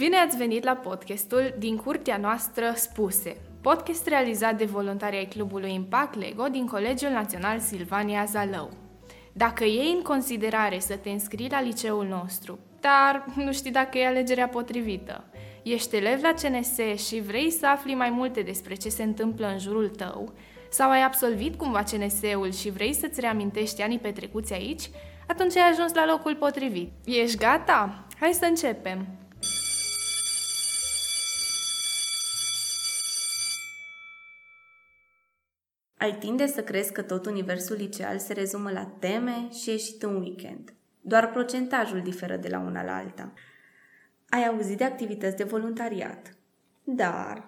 Bine ați venit la podcastul din curtea noastră Spuse, podcast realizat de voluntarii ai Clubului Impact Lego din Colegiul Național Silvania Zalău. Dacă iei în considerare să te înscrii la liceul nostru, dar nu știi dacă e alegerea potrivită, ești elev la CNS și vrei să afli mai multe despre ce se întâmplă în jurul tău, sau ai absolvit cumva CNS-ul și vrei să-ți reamintești anii petrecuți aici, atunci ai ajuns la locul potrivit. Ești gata? Hai să începem! Ai tinde să crezi că tot universul liceal se rezumă la teme și ieșit în weekend. Doar procentajul diferă de la una la alta. Ai auzit de activități de voluntariat. Dar...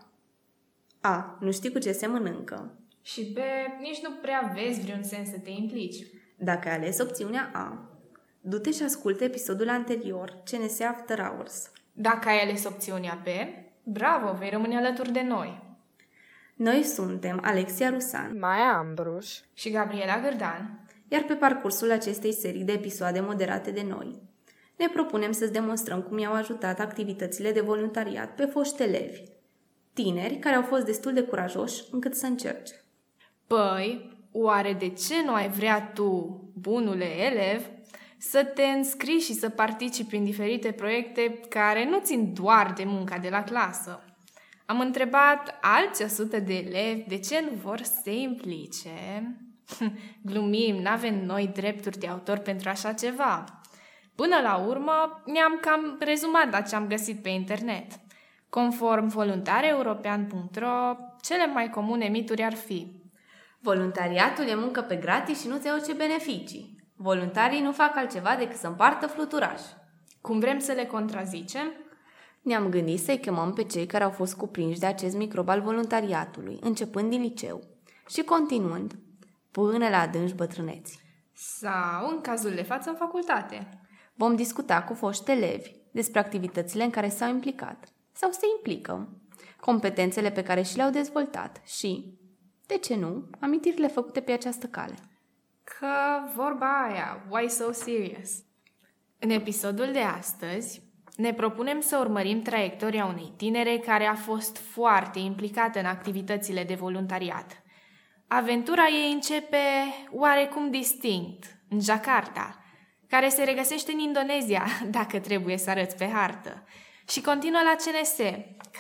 A. Nu știi cu ce se mănâncă. Și B. Nici nu prea vezi vreun sens să te implici. Dacă ai ales opțiunea A, du-te și ascultă episodul anterior, CNS After Hours. Dacă ai ales opțiunea B, bravo, vei rămâne alături de noi. Noi suntem Alexia Rusan Maia Ambruș Și Gabriela Gârdan, iar pe parcursul acestei serii de episoade moderate de noi, ne propunem să-ți demonstrăm cum i-au ajutat activitățile de voluntariat pe foști elevi, tineri care au fost destul de curajoși încât să încerce. Păi, oare de ce nu ai vrea tu, bunule elev, să te înscrii și să participi în diferite proiecte care nu țin doar de munca de la clasă? Am întrebat alți 100 de elevi de ce nu vor să se implice. Glumim, n-avem noi drepturi de autor pentru așa ceva. Până la urmă, mi-am cam rezumat ce am găsit pe internet. Conform voluntareuropean.ro, cele mai comune mituri ar fi Voluntariatul e muncă pe gratis și nu-ți ce beneficii. Voluntarii nu fac altceva decât să împartă fluturaș. Cum vrem să le contrazicem? Ne-am gândit să-i chemăm pe cei care au fost cuprinși de acest microb al voluntariatului, începând din liceu și continuând până la adânci bătrâneți. Sau, în cazul de față, în facultate. Vom discuta cu foști elevi despre activitățile în care s-au implicat sau se implică, competențele pe care și le-au dezvoltat și, de ce nu, amintirile făcute pe această cale. Că vorba aia, why so serious? În episodul de astăzi ne propunem să urmărim traiectoria unei tinere care a fost foarte implicată în activitățile de voluntariat. Aventura ei începe oarecum distinct, în Jakarta, care se regăsește în Indonezia, dacă trebuie să arăți pe hartă, și continuă la CNS,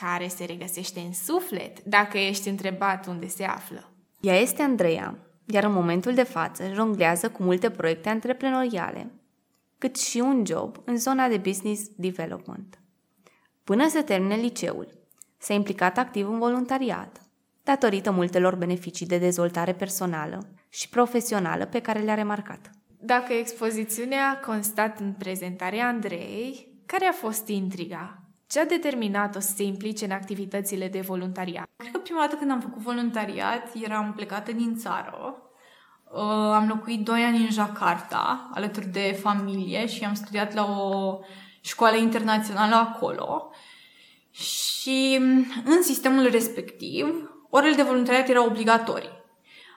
care se regăsește în suflet, dacă ești întrebat unde se află. Ea este Andreea, iar în momentul de față jonglează cu multe proiecte antreprenoriale, cât și un job în zona de business development. Până să termine liceul, s-a implicat activ în voluntariat, datorită multelor beneficii de dezvoltare personală și profesională pe care le-a remarcat. Dacă expoziționea a constat în prezentarea Andrei, care a fost intriga? Ce a determinat-o să se implice în activitățile de voluntariat? Cred că prima dată când am făcut voluntariat eram plecată din țară. Uh, am locuit doi ani în Jakarta, alături de familie și am studiat la o școală internațională acolo. Și în sistemul respectiv, orele de voluntariat erau obligatorii.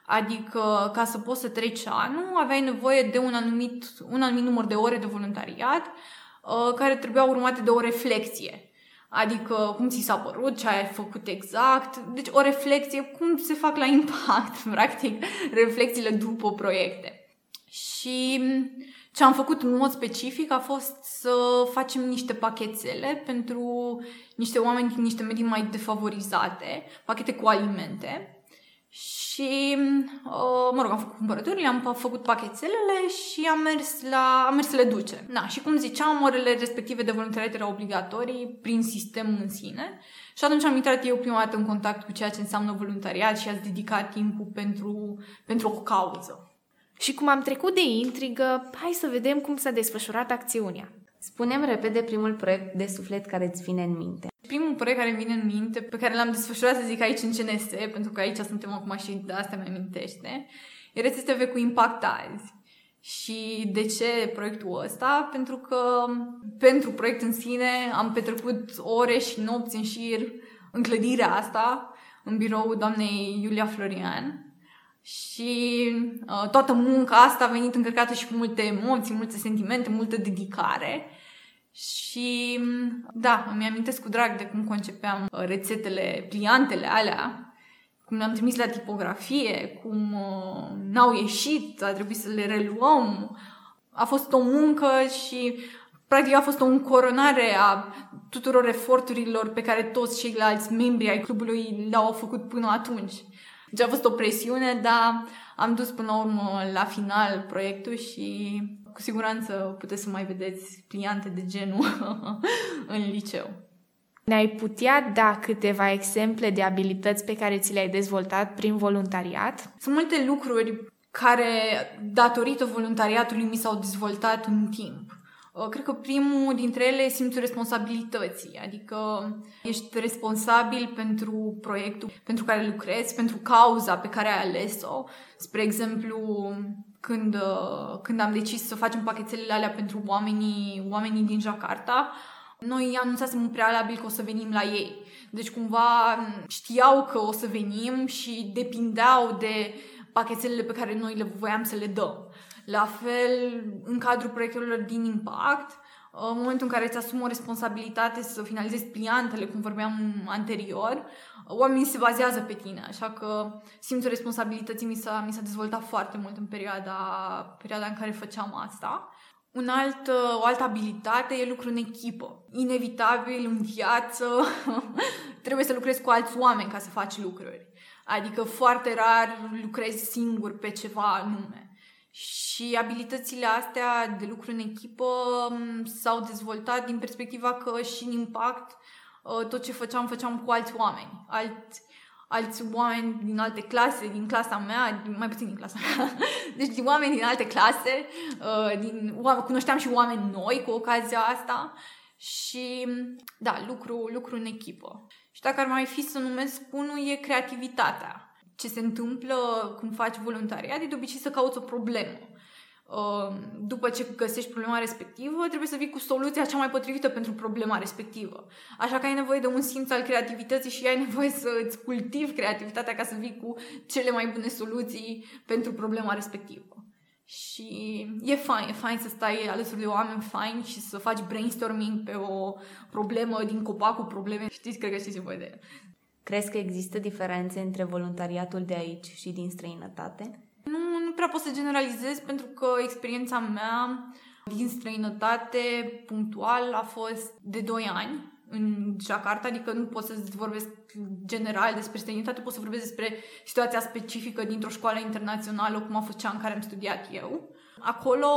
Adică, ca să poți să treci anul, aveai nevoie de un anumit, un anumit număr de ore de voluntariat, uh, care trebuiau urmate de o reflexie. Adică cum ți s-a părut, ce ai făcut exact. Deci o reflexie, cum se fac la impact, practic, reflexiile după proiecte. Și ce am făcut în mod specific a fost să facem niște pachetele pentru niște oameni din niște medii mai defavorizate, pachete cu alimente și, uh, mă rog, am făcut cumpărăturile, am făcut pachetelele și am mers, la, am mers să le duce. Da, și cum ziceam, orele respective de voluntariat erau obligatorii prin sistem în sine. Și atunci am intrat eu prima dată în contact cu ceea ce înseamnă voluntariat și ați dedicat timpul pentru, pentru o cauză. Și cum am trecut de intrigă, hai să vedem cum s-a desfășurat acțiunea. Spunem repede primul proiect de suflet care îți vine în minte. Primul proiect care îmi vine în minte, pe care l-am desfășurat, să zic, aici în CNS, pentru că aici suntem acum și de asta mi amintește, era STV cu Impact azi. Și de ce proiectul ăsta? Pentru că pentru proiect în sine am petrecut ore și nopți în șir în clădirea asta, în birou doamnei Iulia Florian. Și uh, toată munca asta a venit încărcată și cu multe emoții, multe sentimente, multă dedicare. Și da, îmi amintesc cu drag de cum concepeam uh, rețetele, pliantele alea, cum le-am trimis la tipografie, cum uh, n-au ieșit, a trebuit să le reluăm. A fost o muncă și practic a fost o încoronare a tuturor eforturilor pe care toți ceilalți membri ai clubului le-au făcut până atunci. Deci a fost o presiune, dar am dus până la urmă la final proiectul și cu siguranță puteți să mai vedeți pliante de genul în liceu. Ne-ai putea da câteva exemple de abilități pe care ți le-ai dezvoltat prin voluntariat? Sunt multe lucruri care, datorită voluntariatului, mi s-au dezvoltat în timp. Uh, cred că primul dintre ele e simțul responsabilității, adică ești responsabil pentru proiectul pentru care lucrezi, pentru cauza pe care ai ales-o. Spre exemplu, când, uh, când am decis să facem pachetelele alea pentru oamenii, oamenii din Jakarta, noi anunțasem în prealabil că o să venim la ei. Deci cumva știau că o să venim și depindeau de pachetelele pe care noi le voiam să le dăm. La fel, în cadrul proiectelor din impact, în momentul în care îți asumi o responsabilitate să finalizezi pliantele, cum vorbeam anterior, oamenii se bazează pe tine, așa că simțul responsabilității mi s-a, mi s-a dezvoltat foarte mult în perioada, perioada în care făceam asta. Un alt, o altă abilitate e lucru în echipă. Inevitabil în viață trebuie să lucrezi cu alți oameni ca să faci lucruri. Adică foarte rar lucrezi singur pe ceva anume. Și abilitățile astea de lucru în echipă s-au dezvoltat din perspectiva că și în impact ă, tot ce făceam, făceam cu alți oameni. Alți, alți oameni din alte clase, din clasa mea, mai puțin din clasa mea, deci din oameni din alte clase, ă, din, cunoșteam și oameni noi cu ocazia asta și, da, lucru, lucru în echipă. Și dacă ar mai fi să numesc unul, e creativitatea ce se întâmplă când faci voluntariat e de obicei să cauți o problemă. Uh, după ce găsești problema respectivă, trebuie să vii cu soluția cea mai potrivită pentru problema respectivă. Așa că ai nevoie de un simț al creativității și ai nevoie să îți cultivi creativitatea ca să vii cu cele mai bune soluții pentru problema respectivă. Și e fain, e fain să stai alături de oameni faini și să faci brainstorming pe o problemă din copacul probleme. Știți, cred că știți voi de Crezi că există diferențe între voluntariatul de aici și din străinătate? Nu, nu prea pot să generalizez pentru că experiența mea din străinătate punctual a fost de 2 ani în Jakarta, adică nu pot să vorbesc general despre străinătate, pot să vorbesc despre situația specifică dintr-o școală internațională, cum a fost cea în care am studiat eu. Acolo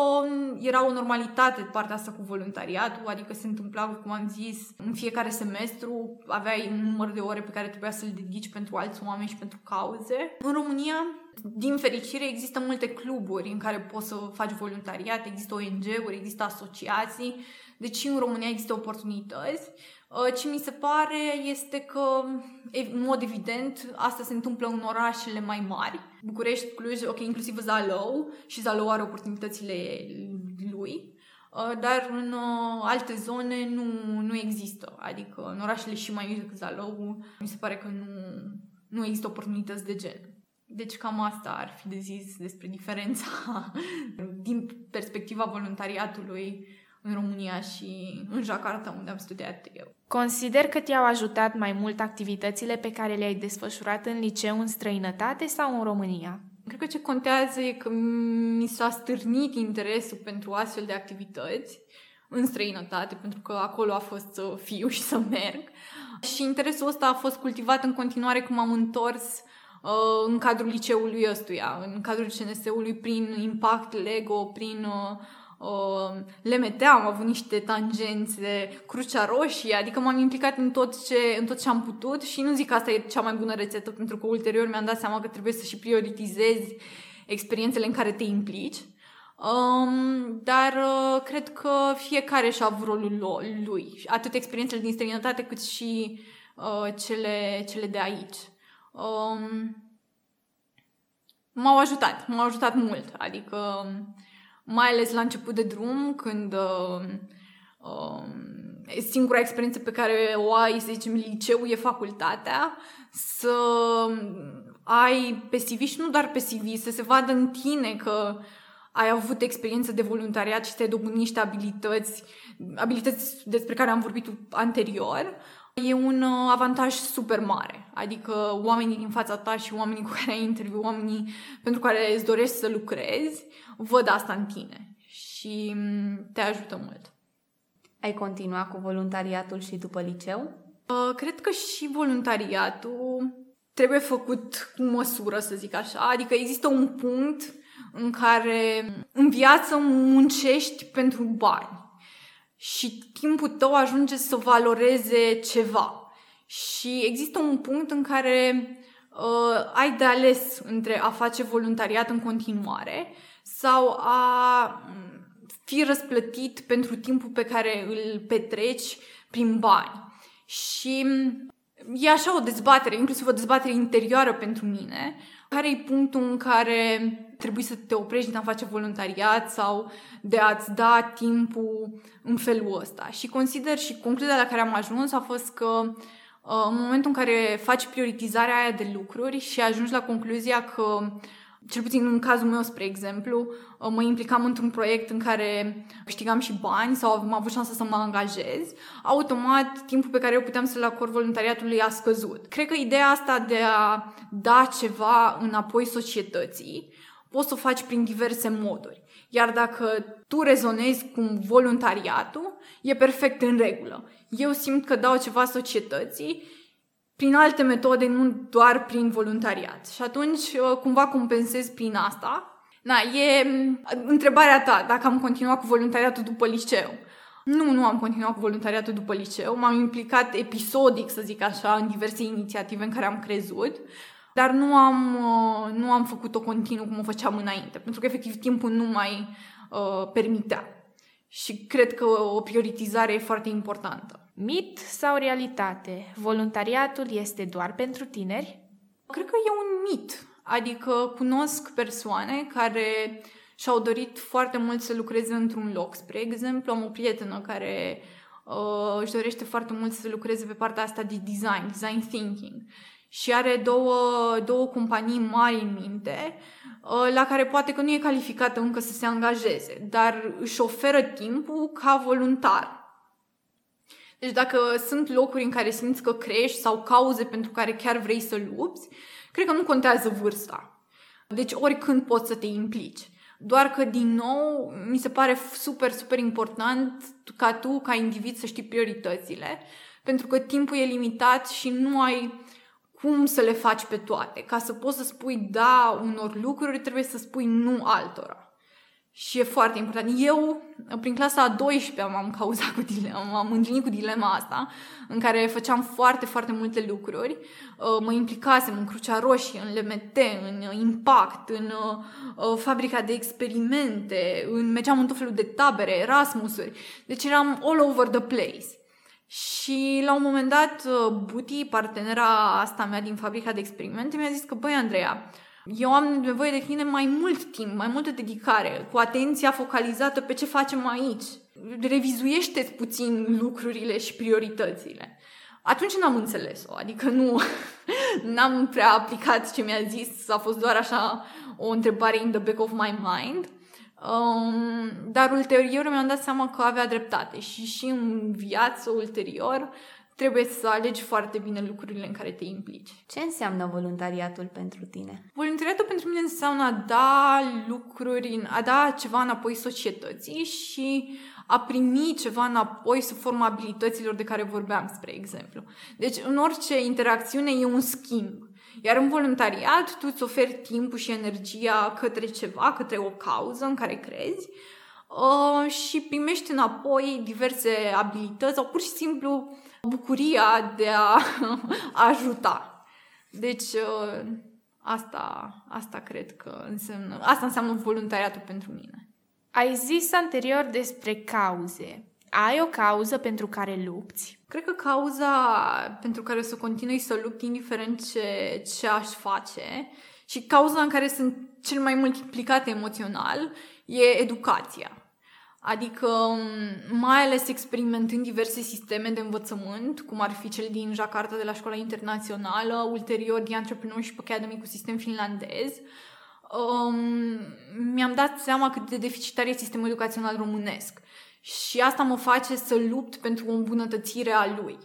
era o normalitate partea asta cu voluntariatul, adică se întâmpla, cum am zis, în fiecare semestru aveai un număr de ore pe care trebuia să le dedici pentru alți oameni și pentru cauze. În România, din fericire, există multe cluburi în care poți să faci voluntariat, există ONG-uri, există asociații, deci și în România există oportunități. Uh, ce mi se pare este că, în mod evident, asta se întâmplă în orașele mai mari. București, Cluj, ok, inclusiv Zalău și Zalău are oportunitățile lui, uh, dar în uh, alte zone nu, nu există. Adică în orașele și mai mici decât Zalău, mi se pare că nu, nu există oportunități de gen. Deci cam asta ar fi de zis despre diferența din perspectiva voluntariatului în România și în Jakarta, unde am studiat eu. Consider că te-au ajutat mai mult activitățile pe care le-ai desfășurat în liceu în străinătate sau în România? Cred că ce contează e că mi s-a stârnit interesul pentru astfel de activități în străinătate, pentru că acolo a fost să fiu și să merg. Și interesul ăsta a fost cultivat în continuare cum am întors uh, în cadrul liceului ăstuia, în cadrul CNS-ului, prin impact Lego, prin uh, uh, le meteam, am avut niște tangențe, crucea roșie, adică m-am implicat în tot, ce, în tot ce am putut și nu zic că asta e cea mai bună rețetă, pentru că ulterior mi-am dat seama că trebuie să și prioritizezi experiențele în care te implici. Um, dar uh, cred că fiecare și-a avut rolul lui, atât experiențele din străinătate cât și uh, cele, cele de aici. Um, m-au ajutat, m-au ajutat mult, adică mai ales la început de drum, când uh, uh, singura experiență pe care o ai, să zicem, liceu e facultatea, să ai pe CV și nu doar pe CV, să se vadă în tine că ai avut experiență de voluntariat și te-ai dobândit niște abilități, abilități despre care am vorbit anterior, e un uh, avantaj super mare. Adică oamenii din fața ta și oamenii cu care ai interviu, oamenii pentru care îți dorești să lucrezi, văd asta în tine și mm, te ajută mult. Ai continuat cu voluntariatul și după liceu? Uh, cred că și voluntariatul trebuie făcut cu măsură, să zic așa. Adică există un punct în care în viață muncești pentru bani și timpul tău ajunge să valoreze ceva. Și există un punct în care uh, ai de ales între a face voluntariat în continuare sau a fi răsplătit pentru timpul pe care îl petreci prin bani. Și e așa o dezbatere, inclusiv o dezbatere interioară pentru mine, care e punctul în care trebuie să te oprești din a face voluntariat sau de a-ți da timpul în felul ăsta. Și consider și concluzia la care am ajuns a fost că uh, în momentul în care faci prioritizarea aia de lucruri și ajungi la concluzia că cel puțin în cazul meu, spre exemplu, uh, mă implicam într-un proiect în care câștigam și bani sau am avut șansa să mă angajez, automat timpul pe care eu puteam să-l acord voluntariatului a scăzut. Cred că ideea asta de a da ceva înapoi societății poți să o faci prin diverse moduri. Iar dacă tu rezonezi cu voluntariatul, e perfect în regulă. Eu simt că dau ceva societății prin alte metode, nu doar prin voluntariat. Și atunci, uh, cumva compensez prin asta. Na, e mm, întrebarea ta, dacă am continuat cu voluntariatul după liceu. Nu, nu am continuat cu voluntariatul după liceu. M-am implicat episodic, să zic așa, în diverse inițiative în care am crezut, dar nu am, uh, nu am făcut-o continuu cum o făceam înainte, pentru că efectiv timpul nu mai uh, permitea. Și cred că o prioritizare e foarte importantă. Mit sau realitate? Voluntariatul este doar pentru tineri? Cred că e un mit. Adică cunosc persoane care și-au dorit foarte mult să lucreze într-un loc. Spre exemplu, am o prietenă care uh, își dorește foarte mult să lucreze pe partea asta de design, design thinking. Și are două, două companii mari în minte, uh, la care poate că nu e calificată încă să se angajeze, dar își oferă timpul ca voluntar. Deci dacă sunt locuri în care simți că crești sau cauze pentru care chiar vrei să lupți, cred că nu contează vârsta. Deci oricând poți să te implici. Doar că, din nou, mi se pare super, super important ca tu, ca individ, să știi prioritățile, pentru că timpul e limitat și nu ai cum să le faci pe toate. Ca să poți să spui da unor lucruri, trebuie să spui nu altora. Și e foarte important. Eu, prin clasa a 12 m-am cauzat cu dilema, m-am întâlnit cu dilema asta, în care făceam foarte, foarte multe lucruri. Uh, mă implicasem în Crucea Roșie, în LMT, în Impact, în uh, fabrica de experimente, în, mergeam în tot felul de tabere, Erasmusuri. Deci eram all over the place. Și la un moment dat, uh, Buti, partenera asta mea din fabrica de experimente, mi-a zis că, băi, Andreea, eu am nevoie de tine mai mult timp, mai multă dedicare, cu atenția focalizată pe ce facem aici. Revizuiește-ți puțin lucrurile și prioritățile. Atunci n-am înțeles-o, adică nu n-am prea aplicat ce mi-a zis, a fost doar așa o întrebare in the back of my mind. Um, dar ulterior mi-am dat seama că avea dreptate și și în viață ulterior trebuie să alegi foarte bine lucrurile în care te implici. Ce înseamnă voluntariatul pentru tine? Voluntariatul pentru mine înseamnă a da lucruri, a da ceva înapoi societății și a primi ceva înapoi sub forma abilităților de care vorbeam, spre exemplu. Deci, în orice interacțiune e un schimb. Iar în voluntariat, tu îți oferi timpul și energia către ceva, către o cauză în care crezi uh, și primești înapoi diverse abilități sau pur și simplu bucuria de a ajuta. Deci uh, asta, asta cred că înseamnă, asta înseamnă voluntariatul pentru mine. Ai zis anterior despre cauze. Ai o cauză pentru care lupți? Cred că cauza pentru care o să continui să lupt, indiferent ce, ce aș face, și cauza în care sunt cel mai mult implicată emoțional, e educația. Adică, mai ales experimentând diverse sisteme de învățământ, cum ar fi cel din Jakarta de la Școala Internațională, ulterior The Entrepreneurship Academy cu sistem finlandez, um, mi-am dat seama cât de deficitar e sistemul educațional românesc. Și asta mă face să lupt pentru o îmbunătățire a lui.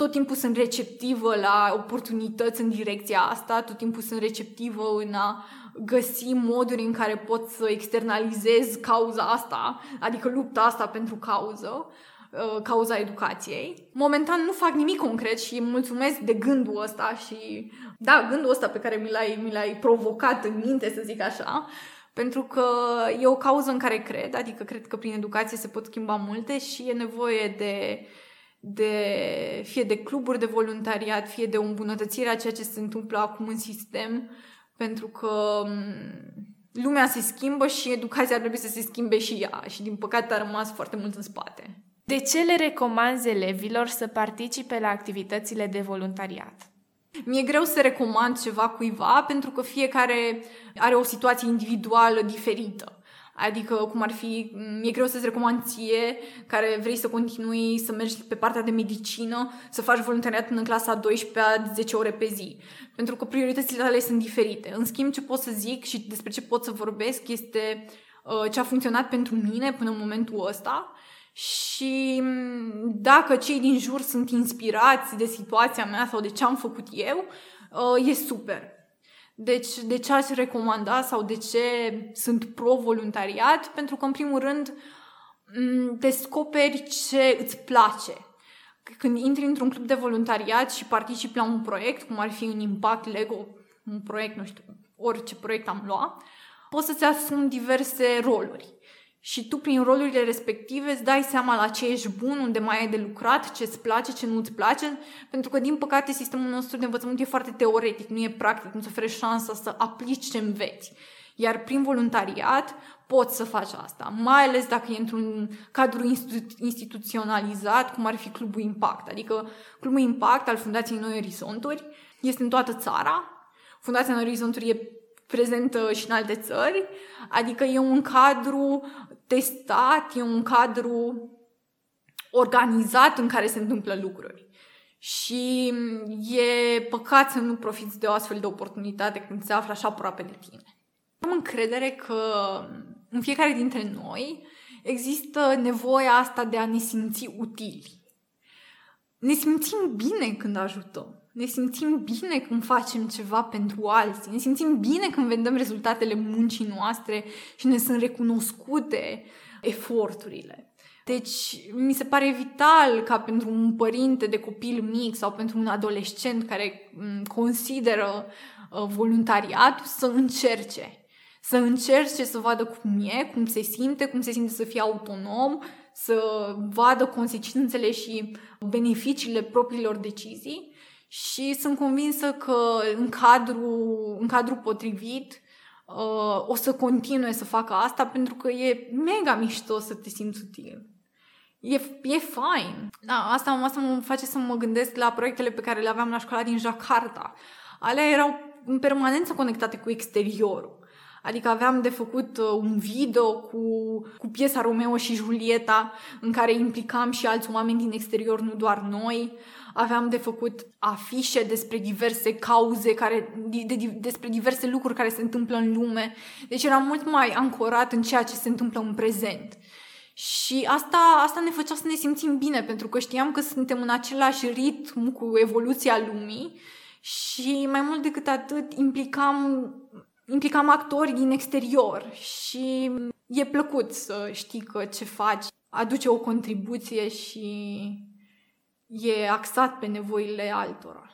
Tot timpul sunt receptivă la oportunități în direcția asta, tot timpul sunt receptivă în a găsi moduri în care pot să externalizez cauza asta, adică lupta asta pentru cauză, uh, cauza educației. Momentan nu fac nimic concret și mulțumesc de gândul ăsta și, da, gândul ăsta pe care mi l-ai, mi l-ai provocat în minte, să zic așa, pentru că e o cauză în care cred, adică cred că prin educație se pot schimba multe și e nevoie de, de fie de cluburi de voluntariat, fie de o îmbunătățire a ceea ce se întâmplă acum în sistem, pentru că lumea se schimbă și educația ar trebui să se schimbe și ea și din păcate a rămas foarte mult în spate. De ce le recomanzi elevilor să participe la activitățile de voluntariat? Mi-e greu să recomand ceva cuiva pentru că fiecare are o situație individuală diferită. Adică, cum ar fi, mi-e greu să-ți recomand ție, care vrei să continui să mergi pe partea de medicină, să faci voluntariat până în clasa 12 10 ore pe zi. Pentru că prioritățile tale sunt diferite. În schimb, ce pot să zic și despre ce pot să vorbesc este uh, ce a funcționat pentru mine până în momentul ăsta și dacă cei din jur sunt inspirați de situația mea sau de ce am făcut eu, uh, e super. Deci, de ce aș recomanda sau de ce sunt pro-voluntariat? Pentru că, în primul rând, descoperi ce îți place. Când intri într-un club de voluntariat și participi la un proiect, cum ar fi un impact Lego, un proiect, nu știu, orice proiect am luat, poți să-ți asumi diverse roluri și tu prin rolurile respective îți dai seama la ce ești bun, unde mai ai de lucrat, ce îți place, ce nu îți place, pentru că din păcate sistemul nostru de învățământ e foarte teoretic, nu e practic, nu-ți oferă șansa să aplici ce înveți. Iar prin voluntariat poți să faci asta, mai ales dacă e într-un cadru institu- instituționalizat, cum ar fi Clubul Impact. Adică Clubul Impact al Fundației Noi Orizonturi este în toată țara. Fundația Noi Orizonturi e prezentă și în alte țări, adică e un cadru testat, e un cadru organizat în care se întâmplă lucruri. Și e păcat să nu profiți de o astfel de oportunitate când se află așa aproape de tine. Am încredere că în fiecare dintre noi există nevoia asta de a ne simți utili. Ne simțim bine când ajutăm. Ne simțim bine când facem ceva pentru alții. Ne simțim bine când vedem rezultatele muncii noastre și ne sunt recunoscute eforturile. Deci, mi se pare vital ca pentru un părinte de copil mic sau pentru un adolescent care mm, consideră uh, voluntariatul să încerce. Să încerce să vadă cum e, cum se simte, cum se simte să fie autonom, să vadă consecințele și beneficiile propriilor decizii și sunt convinsă că în cadrul, în cadrul potrivit uh, o să continue să facă asta pentru că e mega mișto să te simți util. E, e fain. Da, asta, asta mă face să mă gândesc la proiectele pe care le aveam la școala din Jakarta. Alea erau în permanență conectate cu exteriorul. Adică aveam de făcut uh, un video cu, cu piesa Romeo și Julieta în care implicam și alți oameni din exterior, nu doar noi. Aveam de făcut afișe despre diverse cauze, care, de, de, despre diverse lucruri care se întâmplă în lume. Deci eram mult mai ancorat în ceea ce se întâmplă în prezent. Și asta, asta ne făcea să ne simțim bine, pentru că știam că suntem în același ritm cu evoluția lumii și mai mult decât atât implicam implicam actori din exterior și e plăcut să știi că ce faci aduce o contribuție și e axat pe nevoile altora.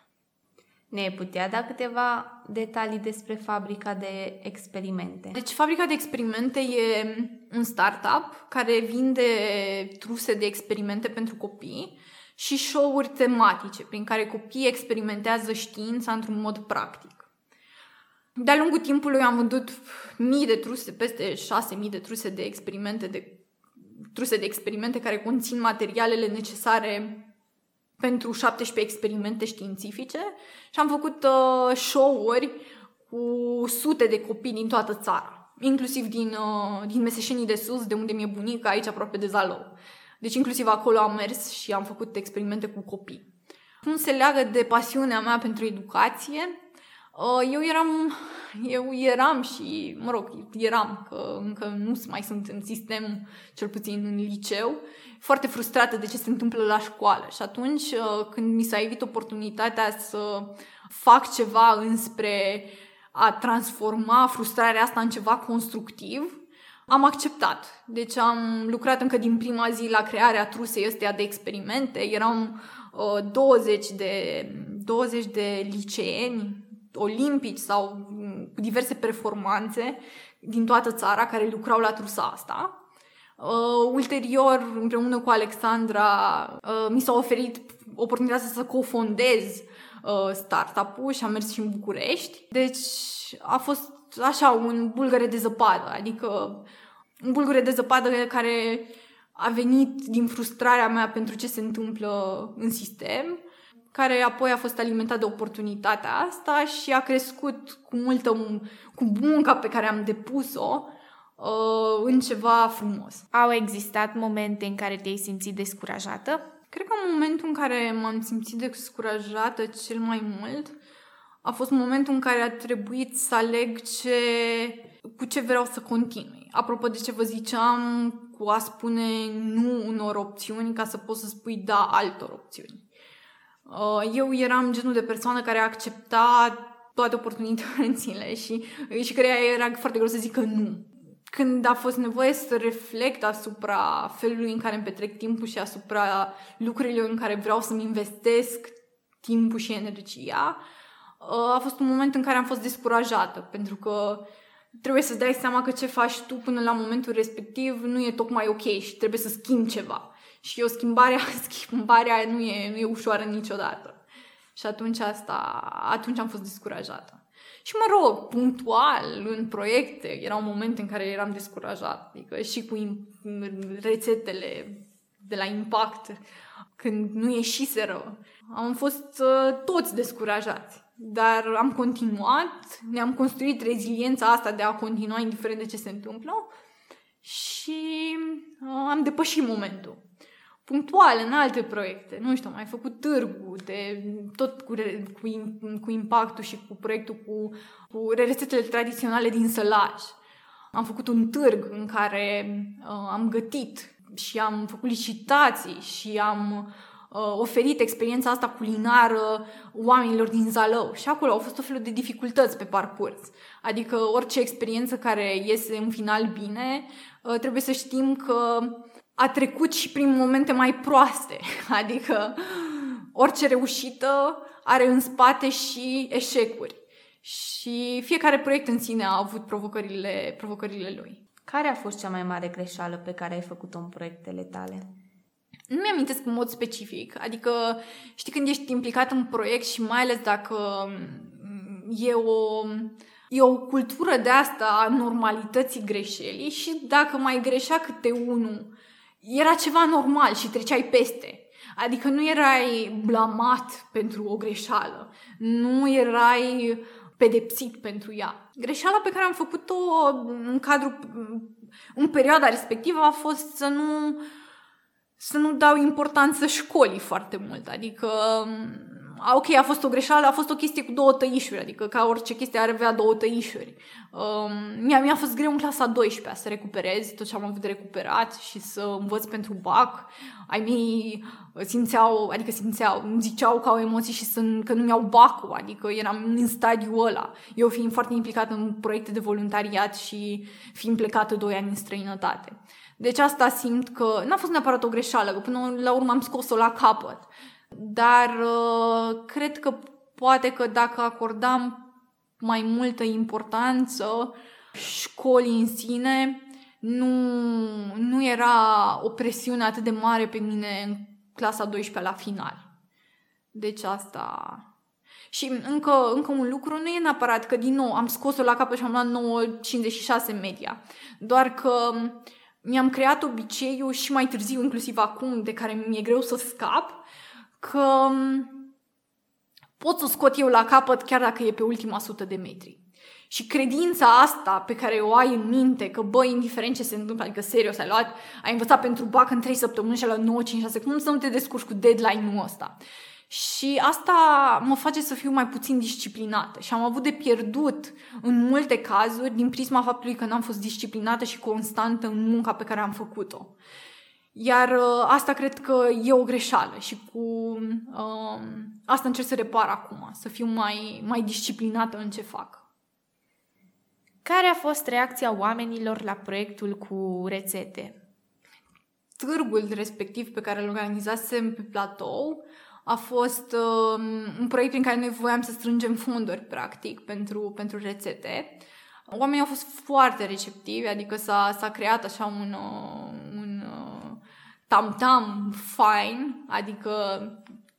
Ne putea da câteva detalii despre fabrica de experimente? Deci fabrica de experimente e un startup care vinde truse de experimente pentru copii și show-uri tematice prin care copiii experimentează știința într-un mod practic. De-a lungul timpului am vândut mii de truse, peste șase mii de truse de experimente, de truse de experimente care conțin materialele necesare pentru 17 experimente științifice și am făcut uh, show-uri cu sute de copii din toată țara, inclusiv din, uh, din Meseșenii de Sus, de unde mi-e bunica, aici aproape de Zalău. Deci inclusiv acolo am mers și am făcut experimente cu copii. Cum se leagă de pasiunea mea pentru educație? Uh, eu eram, eu eram și, mă rog, eram, că încă nu mai sunt în sistem, cel puțin în liceu, foarte frustrată de ce se întâmplă la școală. Și atunci, uh, când mi s-a evit oportunitatea să fac ceva înspre a transforma frustrarea asta în ceva constructiv, am acceptat. Deci am lucrat încă din prima zi la crearea trusei ăsteia de experimente. Eram uh, 20 de 20 de liceeni olimpici sau mm, cu diverse performanțe din toată țara care lucrau la trusa asta. Uh, ulterior, împreună cu Alexandra, uh, mi s-a oferit oportunitatea să cofondez uh, startup-ul și am mers și în București. Deci a fost așa un bulgăre de zăpadă, adică un bulgăre de zăpadă care a venit din frustrarea mea pentru ce se întâmplă în sistem care apoi a fost alimentat de oportunitatea asta și a crescut cu multă, cu munca pe care am depus-o uh, în ceva frumos. Au existat momente în care te-ai simțit descurajată? Cred că în momentul în care m-am simțit descurajată cel mai mult a fost momentul în care a trebuit să aleg ce, cu ce vreau să continui. Apropo de ce vă ziceam, cu a spune nu unor opțiuni ca să poți să spui da altor opțiuni. Uh, eu eram genul de persoană care accepta toate oportunitățile și, și care era foarte greu să zică nu. Când a fost nevoie să reflect asupra felului în care îmi petrec timpul și asupra lucrurilor în care vreau să-mi investesc timpul și energia, uh, a fost un moment în care am fost descurajată, pentru că trebuie să dai seama că ce faci tu până la momentul respectiv nu e tocmai ok și trebuie să schimbi ceva. Și o schimbarea, schimbarea nu e, nu e ușoară niciodată. Și atunci asta, atunci am fost descurajată. Și mă rog, punctual, în proiecte, erau momente în care eram descurajat. Adică și cu rețetele de la impact, când nu ieșiseră, am fost uh, toți descurajați. Dar am continuat, ne-am construit reziliența asta de a continua indiferent de ce se întâmplă și uh, am depășit momentul punctuale în alte proiecte. Nu știu, am mai făcut târgu de tot cu, cu, cu impactul și cu proiectul cu, cu rețetele tradiționale din sălaj. Am făcut un târg în care uh, am gătit și am făcut licitații și am uh, oferit experiența asta culinară oamenilor din Zalău. Și acolo au fost o felul de dificultăți pe parcurs. Adică orice experiență care iese în final bine, uh, trebuie să știm că a trecut și prin momente mai proaste. Adică orice reușită are în spate și eșecuri. Și fiecare proiect în sine a avut provocările, provocările lui. Care a fost cea mai mare greșeală pe care ai făcut-o în proiectele tale? Nu mi-amintesc în mod specific. Adică, știi, când ești implicat în proiect și mai ales dacă e o, e o cultură de asta a normalității greșelii și dacă mai greșea câte unul era ceva normal și treceai peste. Adică nu erai blamat pentru o greșeală, nu erai pedepsit pentru ea. Greșeala pe care am făcut-o în cadrul, în perioada respectivă a fost să nu, să nu dau importanță școlii foarte mult. Adică ok, a fost o greșeală, a fost o chestie cu două tăișuri, adică ca orice chestie ar avea două tăișuri. Um, mi-a, mi-a fost greu în clasa 12 să recuperez tot ce am avut de recuperat și să învăț pentru BAC. Ai mei simțeau, adică simțeau, îmi ziceau că au emoții și să, că nu mi-au BAC-ul, adică eram în stadiul ăla. Eu fiind foarte implicată în proiecte de voluntariat și fiind plecată doi ani în străinătate. Deci asta simt că n-a fost neapărat o greșeală, că până la urmă am scos-o la capăt dar uh, cred că poate că dacă acordam mai multă importanță școlii în sine, nu, nu era o presiune atât de mare pe mine în clasa 12 la final. Deci asta... Și încă, încă un lucru, nu e neapărat că din nou am scos-o la capăt și am luat 9,56 media, doar că mi-am creat obiceiul și mai târziu, inclusiv acum, de care mi-e greu să scap, că pot să scot eu la capăt chiar dacă e pe ultima sută de metri. Și credința asta pe care o ai în minte, că bă, indiferent ce se întâmplă, adică serios, ai luat, ai învățat pentru BAC în 3 săptămâni și ai luat 9, 5, 6, cum să nu te descurci cu deadline-ul ăsta? Și asta mă face să fiu mai puțin disciplinată și am avut de pierdut în multe cazuri din prisma faptului că n-am fost disciplinată și constantă în munca pe care am făcut-o. Iar uh, asta cred că e o greșeală și cu uh, asta încerc să repar acum, să fiu mai, mai disciplinată în ce fac. Care a fost reacția oamenilor la proiectul cu rețete? Târgul respectiv pe care îl organizasem pe platou a fost uh, un proiect prin care noi voiam să strângem fonduri, practic, pentru, pentru rețete. Oamenii au fost foarte receptivi, adică s-a, s-a creat așa un, uh, un uh, tam-tam fine, adică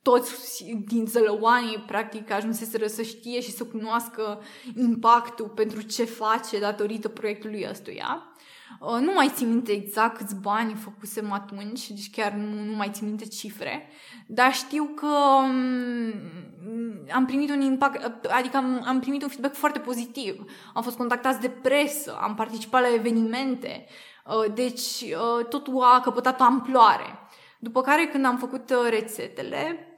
toți din zălăoanii practic ajunseseră să știe și să cunoască impactul pentru ce face datorită proiectului ăstuia. Uh, nu mai țin minte exact câți bani făcusem atunci, deci chiar nu, nu mai țin minte cifre, dar știu că um, am primit un impact, adică am, am primit un feedback foarte pozitiv. Am fost contactați de presă, am participat la evenimente, uh, deci uh, totul a căpătat amploare. După care, când am făcut rețetele,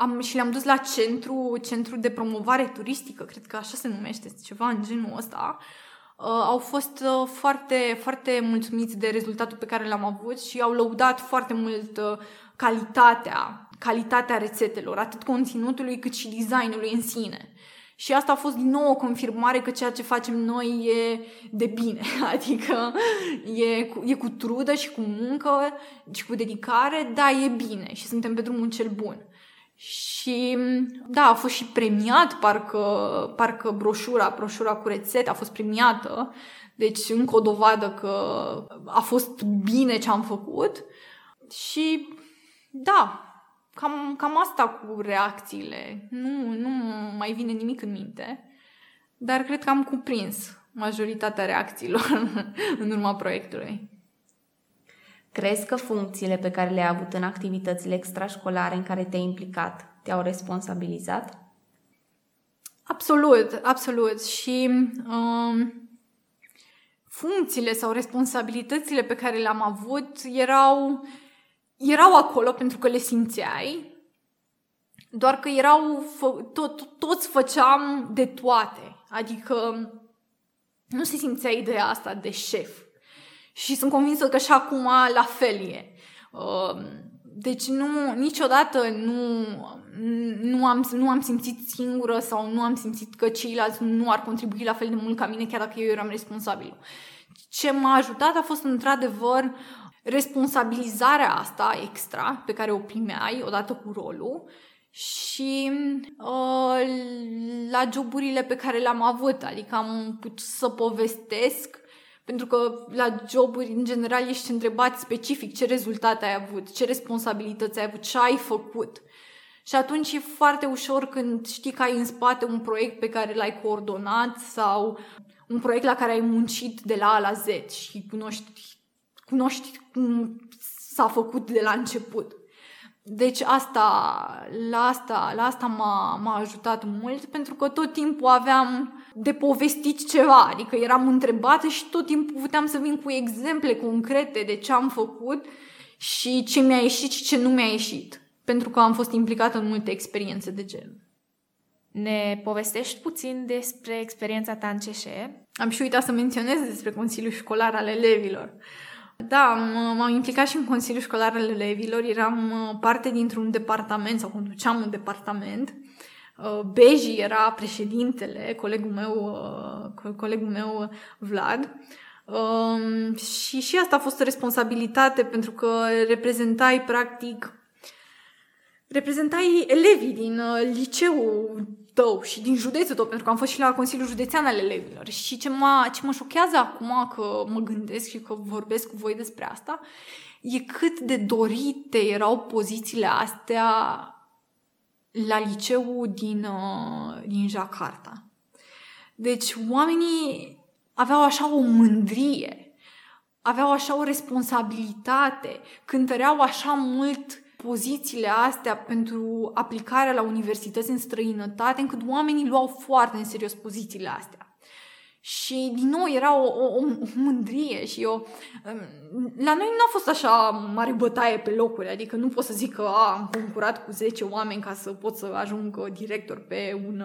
am, și le-am dus la centru, centru de promovare turistică, cred că așa se numește, ceva în genul ăsta, uh, au fost uh, foarte, foarte mulțumiți de rezultatul pe care l-am avut și au lăudat foarte mult uh, calitatea, calitatea rețetelor, atât conținutului cât și designului în sine. Și asta a fost din nou o confirmare că ceea ce facem noi e de bine, adică e cu, e cu trudă și cu muncă și cu dedicare, dar e bine și suntem pe drumul cel bun. Și da, a fost și premiat, parcă, parcă broșura, broșura cu rețete a fost premiată, deci încă o dovadă că a fost bine ce am făcut. Și da, cam, cam asta cu reacțiile. Nu, nu mai vine nimic în minte, dar cred că am cuprins majoritatea reacțiilor în urma proiectului. Crezi că funcțiile pe care le-ai avut în activitățile extrașcolare în care te-ai implicat te-au responsabilizat? Absolut, absolut. Și um, funcțiile sau responsabilitățile pe care le-am avut erau, erau acolo pentru că le simțeai, doar că erau, tot, toți făceam de toate. Adică nu se simțea ideea asta de șef. Și sunt convinsă că și acum la fel e. Um, deci nu, niciodată nu, nu, am, nu am simțit singură sau nu am simțit că ceilalți nu ar contribui la fel de mult ca mine, chiar dacă eu eram responsabil. Ce m-a ajutat a fost într-adevăr responsabilizarea asta extra pe care o primeai odată cu rolul și uh, la joburile pe care le-am avut, adică am putut să povestesc pentru că la joburi, în general, ești întrebat specific ce rezultate ai avut, ce responsabilități ai avut, ce ai făcut. Și atunci e foarte ușor când știi că ai în spate un proiect pe care l-ai coordonat sau un proiect la care ai muncit de la A la Z și cunoști, cunoști cum s-a făcut de la început. Deci asta, la asta, la asta m-a, m-a ajutat mult pentru că tot timpul aveam de povestit ceva, adică eram întrebată și tot timpul puteam să vin cu exemple concrete de ce am făcut și ce mi-a ieșit și ce nu mi-a ieșit, pentru că am fost implicată în multe experiențe de gen. Ne povestești puțin despre experiența ta în Cș? Am și uitat să menționez despre Consiliul Școlar al Elevilor. Da, m-am implicat și în Consiliul Școlar al Elevilor, eram uh, parte dintr-un departament sau conduceam un departament Uh, Beji era președintele, colegul meu, uh, colegul meu Vlad. Um, și și asta a fost o responsabilitate pentru că reprezentai practic reprezentai elevii din uh, liceul tău și din județul tău, pentru că am fost și la Consiliul Județean al Elevilor. Și ce mă, ce mă șochează acum că mă gândesc și că vorbesc cu voi despre asta, e cât de dorite erau pozițiile astea la liceu din, uh, din Jakarta. Deci oamenii aveau așa o mândrie, aveau așa o responsabilitate, cântăreau așa mult pozițiile astea pentru aplicarea la universități în străinătate, încât oamenii luau foarte în serios pozițiile astea. Și din nou era o, o, o mândrie și o... La noi nu a fost așa mare bătaie pe locuri, adică nu pot să zic că a, am concurat cu 10 oameni ca să pot să ajung director pe un,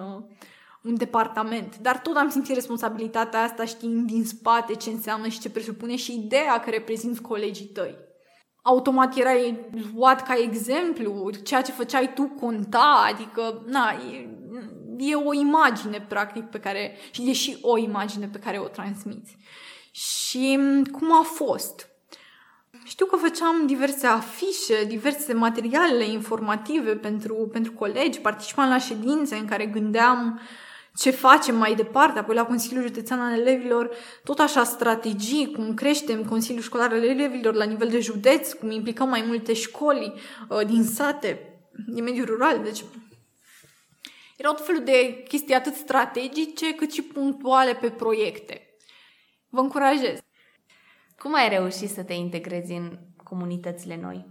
un departament. Dar tot am simțit responsabilitatea asta știind din spate ce înseamnă și ce presupune și ideea că reprezinți colegii tăi. Automat erai luat ca exemplu, ceea ce făceai tu conta, adică, na, e, e o imagine, practic, pe care, și e și o imagine pe care o transmiți. Și cum a fost? Știu că făceam diverse afișe, diverse materiale informative pentru, pentru colegi, participam la ședințe în care gândeam ce facem mai departe, apoi la Consiliul Județean al Elevilor, tot așa strategii, cum creștem Consiliul Școlar al Elevilor la nivel de județ, cum implicăm mai multe școli uh, din sate, din mediul rural, deci erau tot felul de chestii atât strategice cât și punctuale pe proiecte. Vă încurajez! Cum ai reușit să te integrezi în comunitățile noi?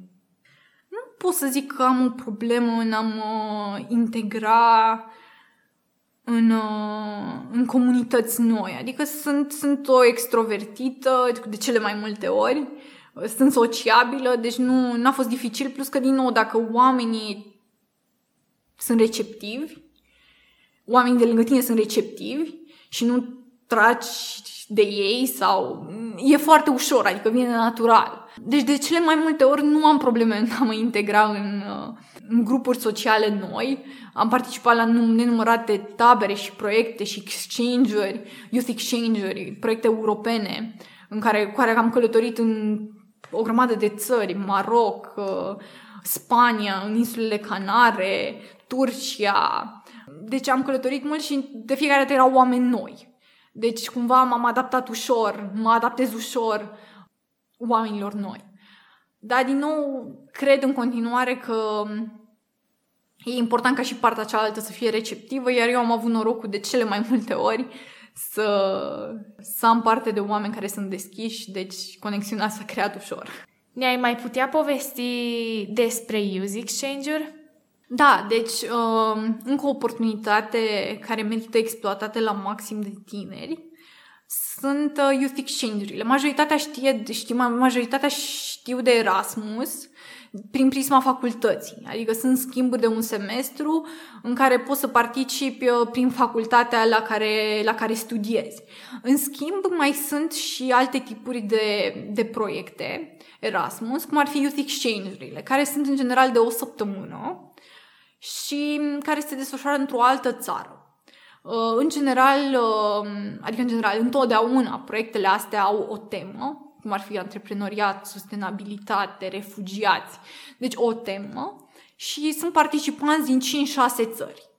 Nu pot să zic că am o problemă în a mă integra în, uh, în comunități noi. Adică sunt, sunt o extrovertită de cele mai multe ori, sunt sociabilă, deci nu a fost dificil, plus că, din nou, dacă oamenii sunt receptivi, oamenii de lângă tine sunt receptivi și nu tragi de ei sau e foarte ușor, adică vine natural. Deci de cele mai multe ori nu am probleme în a mă integra în, uh, în grupuri sociale noi. Am participat la nenumărate tabere și proiecte și exchange-uri, youth exchange-uri, proiecte europene în care, cu care am călătorit în o grămadă de țări, Maroc, uh, Spania, în insulele Canare, Turcia, deci am călătorit mult și de fiecare dată erau oameni noi. Deci cumva m-am adaptat ușor, mă adaptez ușor oamenilor noi. Dar din nou cred în continuare că e important ca și partea cealaltă să fie receptivă, iar eu am avut norocul de cele mai multe ori să, să am parte de oameni care sunt deschiși, deci conexiunea s-a creat ușor. Ne-ai mai putea povesti despre Use Exchange-uri? Da, deci uh, încă o oportunitate care merită exploatate la maxim de tineri sunt uh, youth exchange-urile. Majoritatea știe, știu, majoritatea știu de Erasmus prin prisma facultății. Adică sunt schimburi de un semestru în care poți să participi uh, prin facultatea la care, la care studiezi. În schimb, mai sunt și alte tipuri de, de proiecte Erasmus, cum ar fi youth exchange-urile, care sunt în general de o săptămână și care se desfășoară într-o altă țară. Uh, în general, uh, adică în general, întotdeauna proiectele astea au o temă, cum ar fi antreprenoriat, sustenabilitate, refugiați. Deci o temă și sunt participanți din 5-6 țări.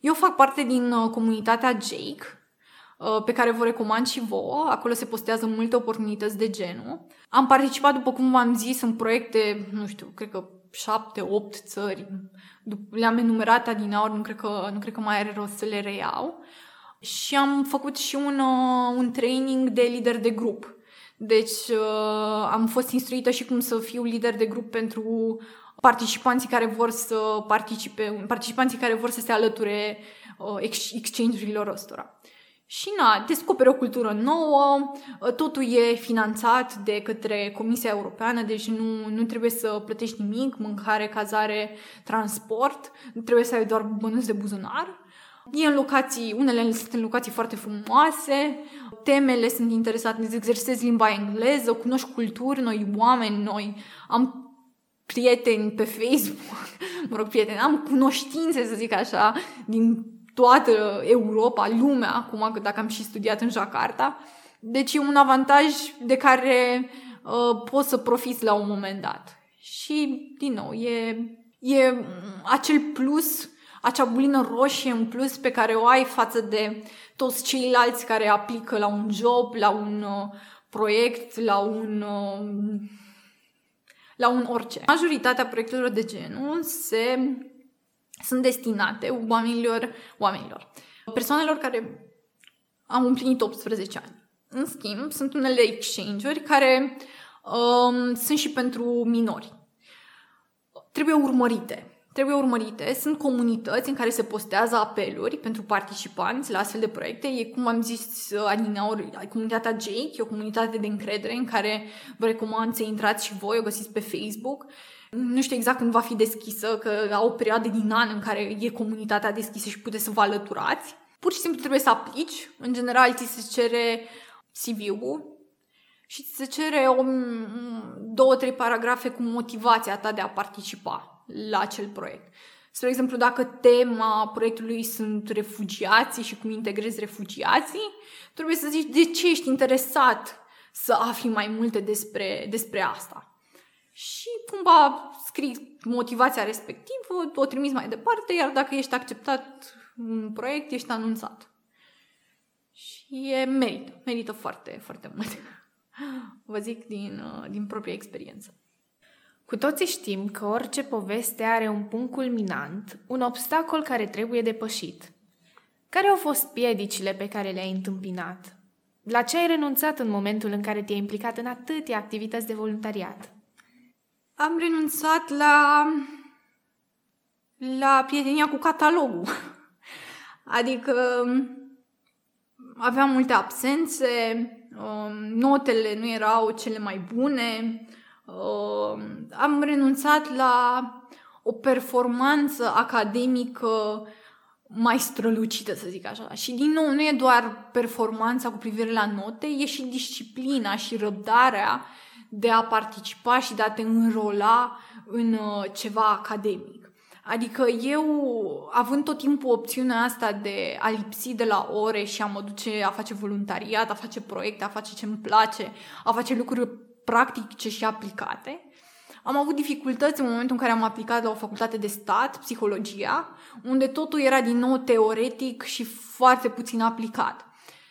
Eu fac parte din uh, comunitatea Jake, pe care vă recomand și vouă. Acolo se postează multe oportunități de genul. Am participat, după cum v-am zis, în proiecte, nu știu, cred că șapte, opt țări. Le-am enumerat din aur, nu cred, că, nu cred că mai are rost să le reiau. Și am făcut și un, uh, un training de lider de grup. Deci uh, am fost instruită și cum să fiu lider de grup pentru participanții care vor să participe, participanții care vor să se alăture uh, exchange-urilor ăstora. Și na, descoperi o cultură nouă, totul e finanțat de către Comisia Europeană, deci nu, nu trebuie să plătești nimic, mâncare, cazare, transport, nu trebuie să ai doar bănuți de buzunar. E în locații, unele sunt în locații foarte frumoase, temele sunt interesante, îți exersezi limba engleză, cunoști culturi noi, oameni noi, am prieteni pe Facebook, mă rog, prieteni, am cunoștințe, să zic așa, din toată Europa, lumea, acum dacă am și studiat în Jakarta. Deci e un avantaj de care uh, poți să profiți la un moment dat. Și, din nou, e, e acel plus, acea bulină roșie în plus pe care o ai față de toți ceilalți care aplică la un job, la un uh, proiect, la un... Uh, la un orice. Majoritatea proiectelor de genul se sunt destinate oamenilor, oamenilor, persoanelor care au împlinit 18 ani. În schimb, sunt unele exchange-uri care um, sunt și pentru minori. Trebuie urmărite. trebuie urmărite. Sunt comunități în care se postează apeluri pentru participanți la astfel de proiecte. E, cum am zis, adineauri, comunitatea Jake, e o comunitate de încredere în care vă recomand să intrați și voi, o găsiți pe Facebook. Nu știu exact când va fi deschisă, că au o perioadă din an în care e comunitatea deschisă și puteți să vă alăturați. Pur și simplu trebuie să aplici. În general, ți se cere CV-ul, și ți se cere o, două, trei paragrafe cu motivația ta de a participa la acel proiect. Spre exemplu, dacă tema proiectului sunt refugiații și cum integrezi refugiații, trebuie să zici de ce ești interesat să afli mai multe despre, despre asta. Și cumva scrii motivația respectivă, o trimiți mai departe, iar dacă ești acceptat în proiect, ești anunțat. Și e merită, merită foarte, foarte mult. Vă zic din, uh, din propria experiență. Cu toții știm că orice poveste are un punct culminant, un obstacol care trebuie depășit. Care au fost piedicile pe care le-ai întâmpinat? La ce ai renunțat în momentul în care te-ai implicat în atâtea activități de voluntariat? Am renunțat la la prietenia cu catalogul. Adică aveam multe absențe, um, notele nu erau cele mai bune, um, am renunțat la o performanță academică mai strălucită, să zic așa. Și din nou, nu e doar performanța cu privire la note, e și disciplina și răbdarea de a participa și de a te înrola în uh, ceva academic. Adică eu, având tot timpul opțiunea asta de a lipsi de la ore și a mă duce a face voluntariat, a face proiecte, a face ce îmi place, a face lucruri practice și aplicate, am avut dificultăți în momentul în care am aplicat la o facultate de stat, psihologia, unde totul era din nou teoretic și foarte puțin aplicat.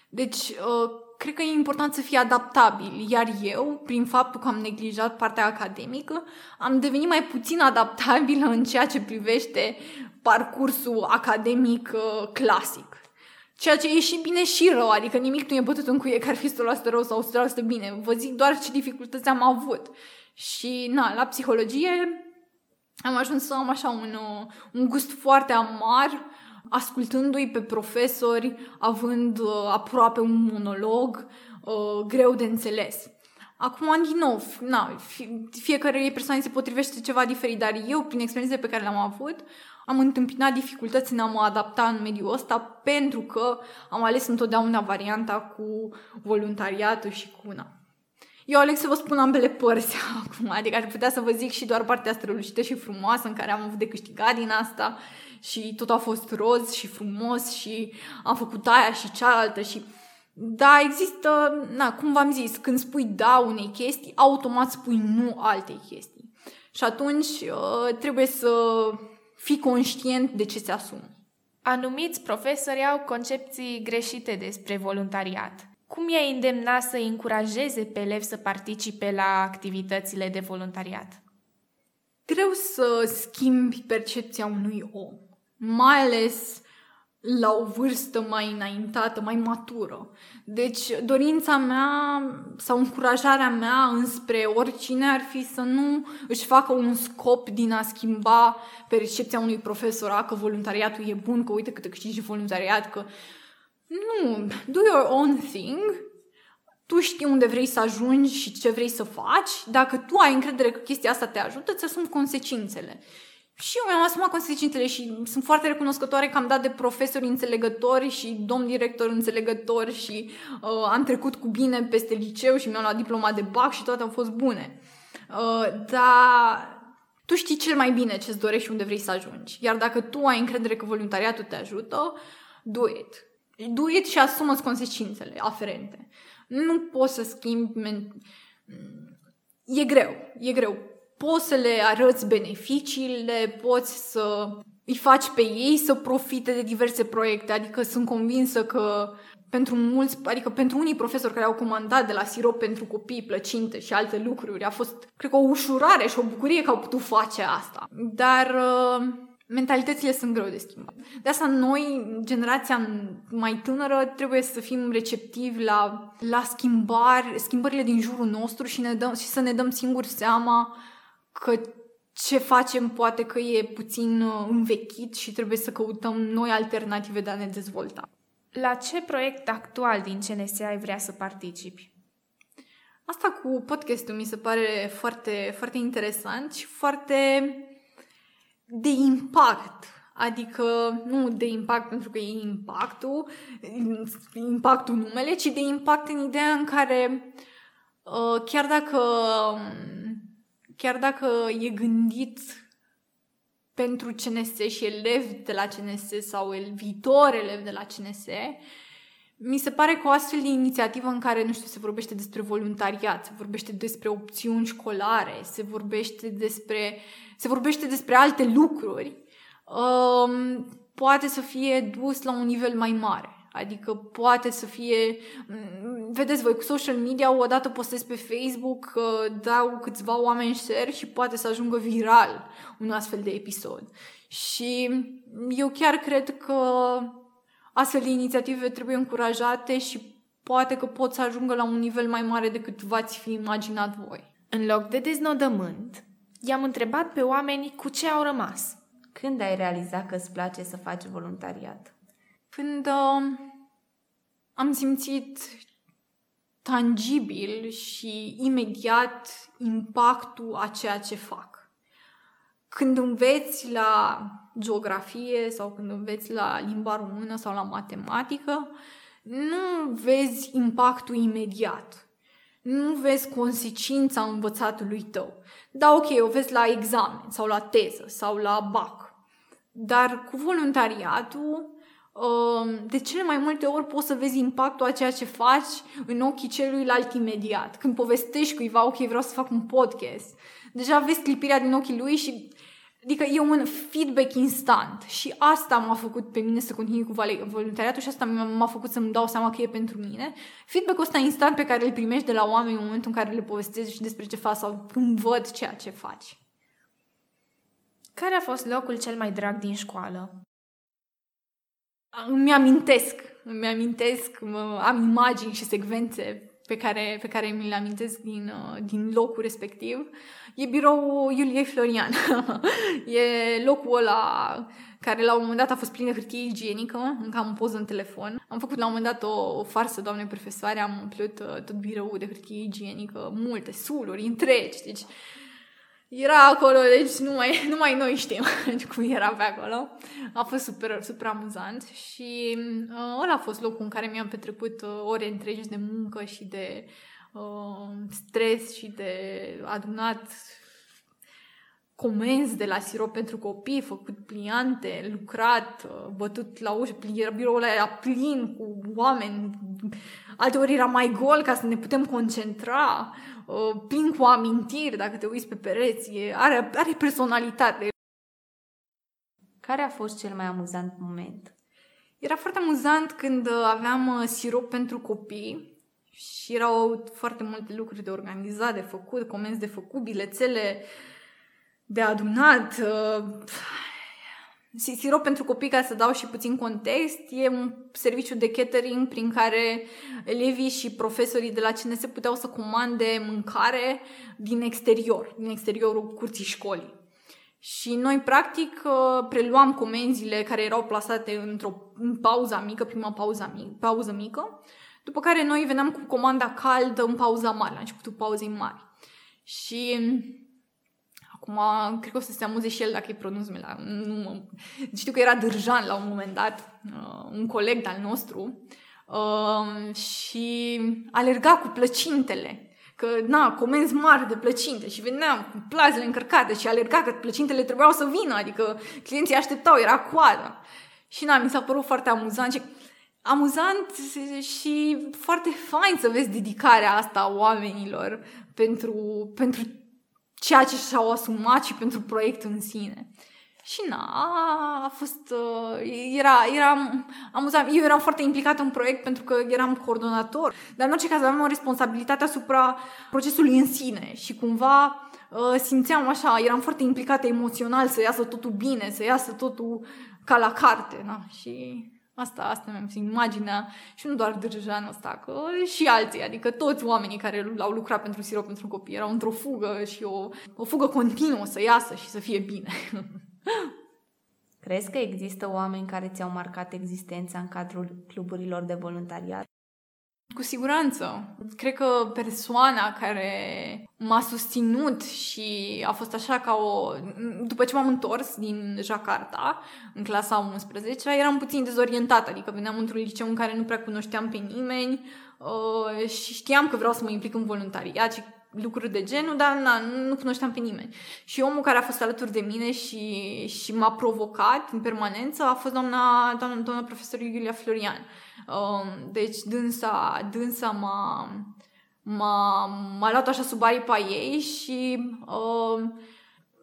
Deci, uh, cred că e important să fii adaptabil, iar eu, prin faptul că am neglijat partea academică, am devenit mai puțin adaptabilă în ceea ce privește parcursul academic uh, clasic. Ceea ce e și bine și rău, adică nimic nu e bătut în cuie că ar fi 100% rău sau 100% bine. Vă zic doar ce dificultăți am avut. Și, na, la psihologie am ajuns să am așa un, uh, un gust foarte amar ascultându-i pe profesori, având uh, aproape un monolog uh, greu de înțeles. Acum, din nou, na, fiecare persoană se potrivește ceva diferit, dar eu, prin experiențele pe care le-am avut, am întâmpinat dificultăți în a mă adapta în mediul ăsta pentru că am ales întotdeauna varianta cu voluntariatul și cu una. Eu aleg să vă spun ambele părți acum, adică aș putea să vă zic și doar partea strălucită și frumoasă în care am avut de câștigat din asta și tot a fost roz și frumos și am făcut aia și cealaltă și... Da, există, na, cum v-am zis, când spui da unei chestii, automat spui nu altei chestii. Și atunci uh, trebuie să fii conștient de ce se asumă. Anumiți profesori au concepții greșite despre voluntariat. Cum i-ai îndemna să încurajeze pe elevi să participe la activitățile de voluntariat? Greu să schimbi percepția unui om, mai ales la o vârstă mai înaintată, mai matură. Deci, dorința mea sau încurajarea mea înspre oricine ar fi să nu își facă un scop din a schimba percepția unui profesor, a, că voluntariatul e bun, că uite cât câștigi voluntariat, că nu, do your own thing. Tu știi unde vrei să ajungi și ce vrei să faci. Dacă tu ai încredere că chestia asta te ajută, îți asumi consecințele. Și eu mi-am asumat consecințele și sunt foarte recunoscătoare că am dat de profesori înțelegători și domn director înțelegători și uh, am trecut cu bine peste liceu și mi-am luat diploma de BAC și toate au fost bune. Uh, dar tu știi cel mai bine ce-ți dorești și unde vrei să ajungi. Iar dacă tu ai încredere că voluntariatul te ajută, do it do it și asumă consecințele aferente. Nu poți să schimbi... Men- e greu, e greu. Poți să le arăți beneficiile, poți să îi faci pe ei să profite de diverse proiecte, adică sunt convinsă că pentru mulți, adică pentru unii profesori care au comandat de la sirop pentru copii, plăcinte și alte lucruri, a fost, cred că, o ușurare și o bucurie că au putut face asta. Dar uh, mentalitățile sunt greu de schimbat. De asta noi, generația mai tânără, trebuie să fim receptivi la, la schimbări, schimbările din jurul nostru și, ne dăm, și să ne dăm singuri seama că ce facem poate că e puțin uh, învechit și trebuie să căutăm noi alternative de a ne dezvolta. La ce proiect actual din CNS ai vrea să participi? Asta cu podcastul mi se pare foarte, foarte interesant și foarte de impact. Adică nu de impact pentru că e impactul, impactul numele, ci de impact în ideea în care uh, chiar dacă chiar dacă e gândit pentru CNS și elevi de la CNS sau el viitor elev de la CNS, mi se pare că o astfel de inițiativă în care, nu știu, se vorbește despre voluntariat, se vorbește despre opțiuni școlare, se vorbește despre, se vorbește despre alte lucruri, um, poate să fie dus la un nivel mai mare. Adică poate să fie... Vedeți voi, cu social media, odată postez pe Facebook, dau câțiva oameni share și poate să ajungă viral un astfel de episod. Și eu chiar cred că astfel de inițiative trebuie încurajate și poate că pot să ajungă la un nivel mai mare decât v-ați fi imaginat voi. În loc de deznodământ, i-am întrebat pe oameni cu ce au rămas. Când ai realizat că îți place să faci voluntariat? Când uh, am simțit tangibil și imediat impactul a ceea ce fac. Când înveți la geografie sau când înveți la limba română sau la matematică, nu vezi impactul imediat. Nu vezi consecința învățatului tău. Da, ok, o vezi la examen sau la teză sau la BAC. Dar cu voluntariatul Ehm, de cele mai multe ori poți să vezi impactul a ceea ce faci în ochii celuilalt imediat. Când povestești cuiva, ok, vreau să fac un podcast, deja vezi clipirea din ochii lui și Adică e un feedback instant și asta m-a făcut pe mine să continui cu voluntariatul și asta m-a făcut să-mi dau seama că e pentru mine. Feedback-ul ăsta instant pe care îl primești de la oameni în momentul în care le povestezi și despre ce faci sau când văd ceea ce faci. Care a fost locul cel mai drag din școală? Îmi amintesc, îmi amintesc, am imagini și secvențe pe care, pe care mi le amintesc din, uh, din locul respectiv. E biroul Iuliei Florian. e locul ăla care la un moment dat a fost plin de hârtie igienică, încă am o poză în telefon. Am făcut la un moment dat o, o farsă, doamne profesoare, am umplut uh, tot biroul de hârtie igienică, multe suluri întregi, deci era acolo, deci numai, numai noi știm cum era pe acolo. A fost super, super amuzant și uh, ăla a fost locul în care mi-am petrecut uh, ore întregi de muncă și de uh, stres și de adunat comenzi de la sirop pentru copii, făcut pliante, lucrat, uh, bătut la ușă, biroul ăla era plin cu oameni, alteori era mai gol ca să ne putem concentra, uh, plin cu amintiri, dacă te uiți pe pereți, are, are personalitate. Care a fost cel mai amuzant moment? Era foarte amuzant când uh, aveam sirop pentru copii și erau foarte multe lucruri de organizat, de făcut, comenzi de făcut, bilețele, uh, de adunat. Uh, sirop pentru copii, ca să dau și puțin context, e un serviciu de catering prin care elevii și profesorii de la CNS puteau să comande mâncare din exterior, din exteriorul curții școlii. Și noi, practic, uh, preluam comenzile care erau plasate într-o în pauza mică, prima pauza mică, pauză mică, după care noi veneam cu comanda caldă în pauza mare, la începutul pauzei mari. Și Acum, cred că o să se amuze și el dacă îi pronunț la... Nu mă... Știu că era Dârjan la un moment dat, uh, un coleg al nostru, uh, și alerga cu plăcintele. Că, na, comenzi mari de plăcinte și veneam cu plazele încărcate și alerga că plăcintele trebuiau să vină, adică clienții așteptau, era coada. Și na, mi s-a părut foarte amuzant și amuzant și foarte fain să vezi dedicarea asta a oamenilor pentru, pentru ceea ce și-au asumat și pentru proiectul în sine. Și na, a fost, uh, era, era amuzant. Eu eram foarte implicată în proiect pentru că eram coordonator, dar în orice caz aveam o responsabilitate asupra procesului în sine și cumva uh, simțeam așa, eram foarte implicată emoțional să iasă totul bine, să iasă totul ca la carte, na, și Asta, asta mi-am zis, imaginea și nu doar Dârjejanul ăsta, că și alții, adică toți oamenii care au lucrat pentru sirop pentru copii erau într-o fugă și o, o fugă continuă să iasă și să fie bine. Crezi că există oameni care ți-au marcat existența în cadrul cluburilor de voluntariat? Cu siguranță. Cred că persoana care m-a susținut și a fost așa ca o... După ce m-am întors din Jakarta, în clasa 11 eram puțin dezorientată, adică veneam într-un liceu în care nu prea cunoșteam pe nimeni uh, și știam că vreau să mă implic în voluntariat și lucruri de genul, dar na, nu cunoșteam pe nimeni. Și omul care a fost alături de mine și, și m-a provocat în permanență a fost doamna, doamna, doamna profesor Iulia Florian. Um, deci dânsa, dânsa m-a, m-a, m-a luat așa sub aripa ei și um,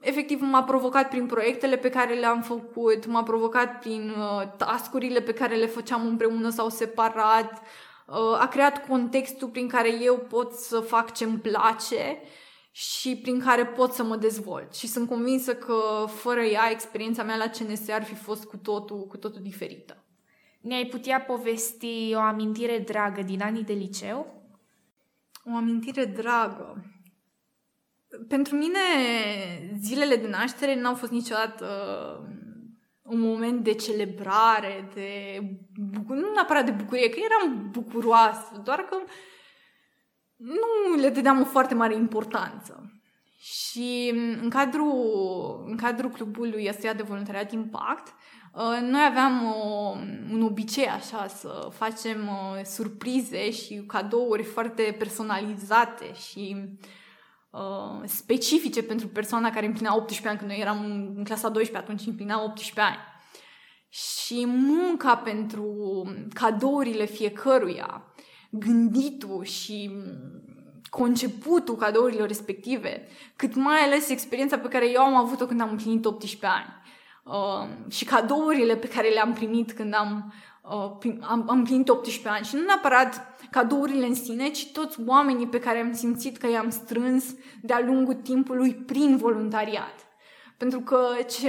efectiv m-a provocat prin proiectele pe care le-am făcut, m-a provocat prin uh, tascurile pe care le făceam împreună sau separat, uh, a creat contextul prin care eu pot să fac ce-mi place și prin care pot să mă dezvolt. Și sunt convinsă că fără ea, experiența mea la CNS ar fi fost cu totul, cu totul diferită. Ne-ai putea povesti o amintire dragă din anii de liceu? O amintire dragă. Pentru mine, zilele de naștere n-au fost niciodată uh, un moment de celebrare, de bucur- nu neapărat de bucurie, că eram bucuroasă, doar că nu le dădeam o foarte mare importanță. Și în cadrul, în cadrul clubului ăsta de voluntariat Impact, Uh, noi aveam o, un obicei așa să facem uh, surprize și cadouri foarte personalizate și uh, specifice pentru persoana care împlinea 18 ani, când noi eram în clasa 12, atunci împlinea 18 ani. Și munca pentru cadourile fiecăruia, gânditul și conceputul cadourilor respective, cât mai ales experiența pe care eu am avut-o când am împlinit 18 ani uh, și cadourile pe care le-am primit când am, uh, am, am primit 18 ani. Și nu neapărat cadourile în sine, ci toți oamenii pe care am simțit că i-am strâns de-a lungul timpului prin voluntariat. Pentru că ce,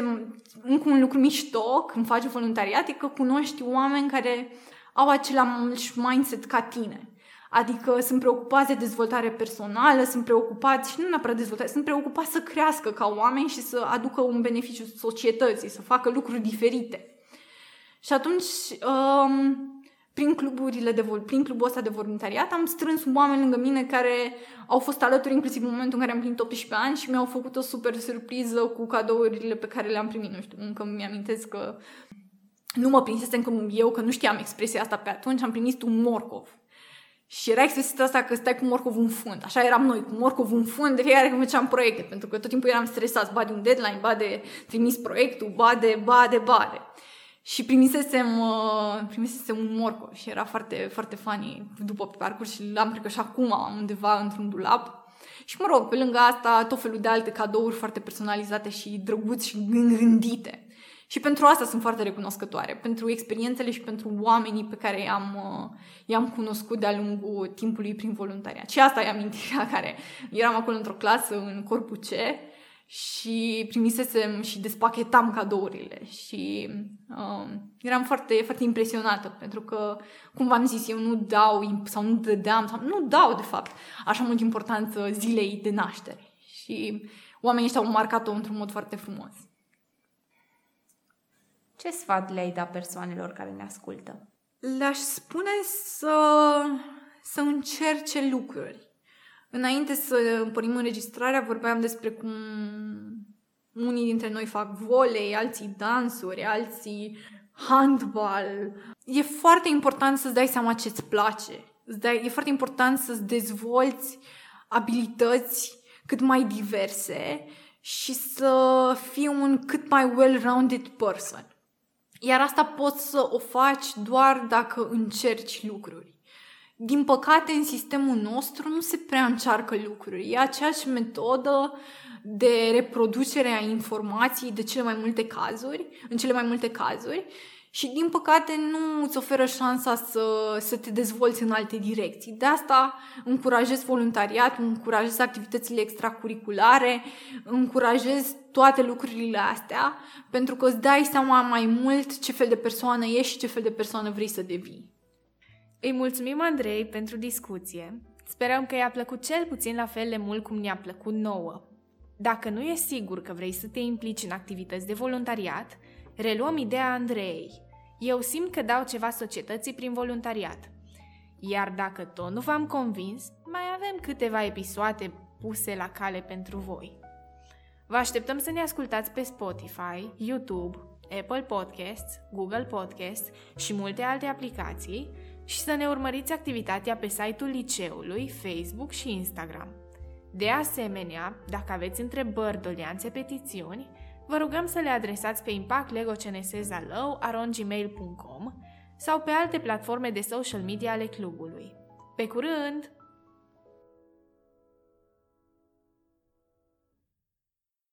încă un lucru mișto când faci voluntariat e că cunoști oameni care au același mindset ca tine. Adică sunt preocupați de dezvoltare personală, sunt preocupați, și nu neapărat dezvoltare, sunt preocupați să crească ca oameni și să aducă un beneficiu societății, să facă lucruri diferite. Și atunci, um, prin cluburile de vol- prin clubul ăsta de voluntariat, am strâns oameni lângă mine care au fost alături inclusiv în momentul în care am plinit 18 ani și mi-au făcut o super surpriză cu cadourile pe care le-am primit. Nu știu, încă mi-amintesc că nu mă prinsesem eu, că nu știam expresia asta pe atunci, am primit un morcov. Și era expresia asta că stai cu morcov în fund. Așa eram noi, cu morcov în fund de fiecare când făceam proiecte, pentru că tot timpul eram stresați, ba de un deadline, ba de trimis proiectul, ba de, ba de, ba de. Și primisesem, uh, primisesem un morcov și era foarte, foarte funny după pe parcurs și l-am cred că și acum undeva într-un dulap. Și mă rog, pe lângă asta, tot felul de alte cadouri foarte personalizate și drăguți și gândite. Și pentru asta sunt foarte recunoscătoare, pentru experiențele și pentru oamenii pe care i-am, uh, i-am cunoscut de-a lungul timpului prin voluntariat. Și asta e amintirea care eram acolo într-o clasă în corpul C și primisesem și despachetam cadourile și uh, eram foarte, foarte impresionată pentru că, cum v-am zis, eu nu dau sau nu dădeam sau nu dau, de fapt, așa mult importanță zilei de naștere și oamenii ăștia au marcat-o într-un mod foarte frumos. Ce sfat le-ai da persoanelor care ne ascultă? Le-aș spune să, să încerce lucruri. Înainte să împărnim înregistrarea, vorbeam despre cum unii dintre noi fac volei, alții dansuri, alții handbal. E foarte important să-ți dai seama ce-ți place. E foarte important să-ți dezvolți abilități cât mai diverse și să fii un cât mai well-rounded person. Iar asta poți să o faci doar dacă încerci lucruri. Din păcate, în sistemul nostru nu se prea încearcă lucruri. E aceeași metodă de reproducere a informației de cele mai multe cazuri, în cele mai multe cazuri, și din păcate nu îți oferă șansa să, să te dezvolți în alte direcții. De asta încurajez voluntariat, încurajez activitățile extracurriculare, încurajez toate lucrurile astea, pentru că îți dai seama mai mult ce fel de persoană ești și ce fel de persoană vrei să devii. Îi mulțumim Andrei pentru discuție. Sperăm că i-a plăcut cel puțin la fel de mult cum ne-a plăcut nouă. Dacă nu e sigur că vrei să te implici în activități de voluntariat, reluăm ideea Andrei. Eu simt că dau ceva societății prin voluntariat. Iar dacă tot nu v-am convins, mai avem câteva episoade puse la cale pentru voi. Vă așteptăm să ne ascultați pe Spotify, YouTube, Apple Podcasts, Google Podcasts și multe alte aplicații și să ne urmăriți activitatea pe site-ul liceului, Facebook și Instagram. De asemenea, dacă aveți întrebări, doleanțe, petițiuni, vă rugăm să le adresați pe impactlegocnsezalău.gmail.com sau pe alte platforme de social media ale clubului. Pe curând!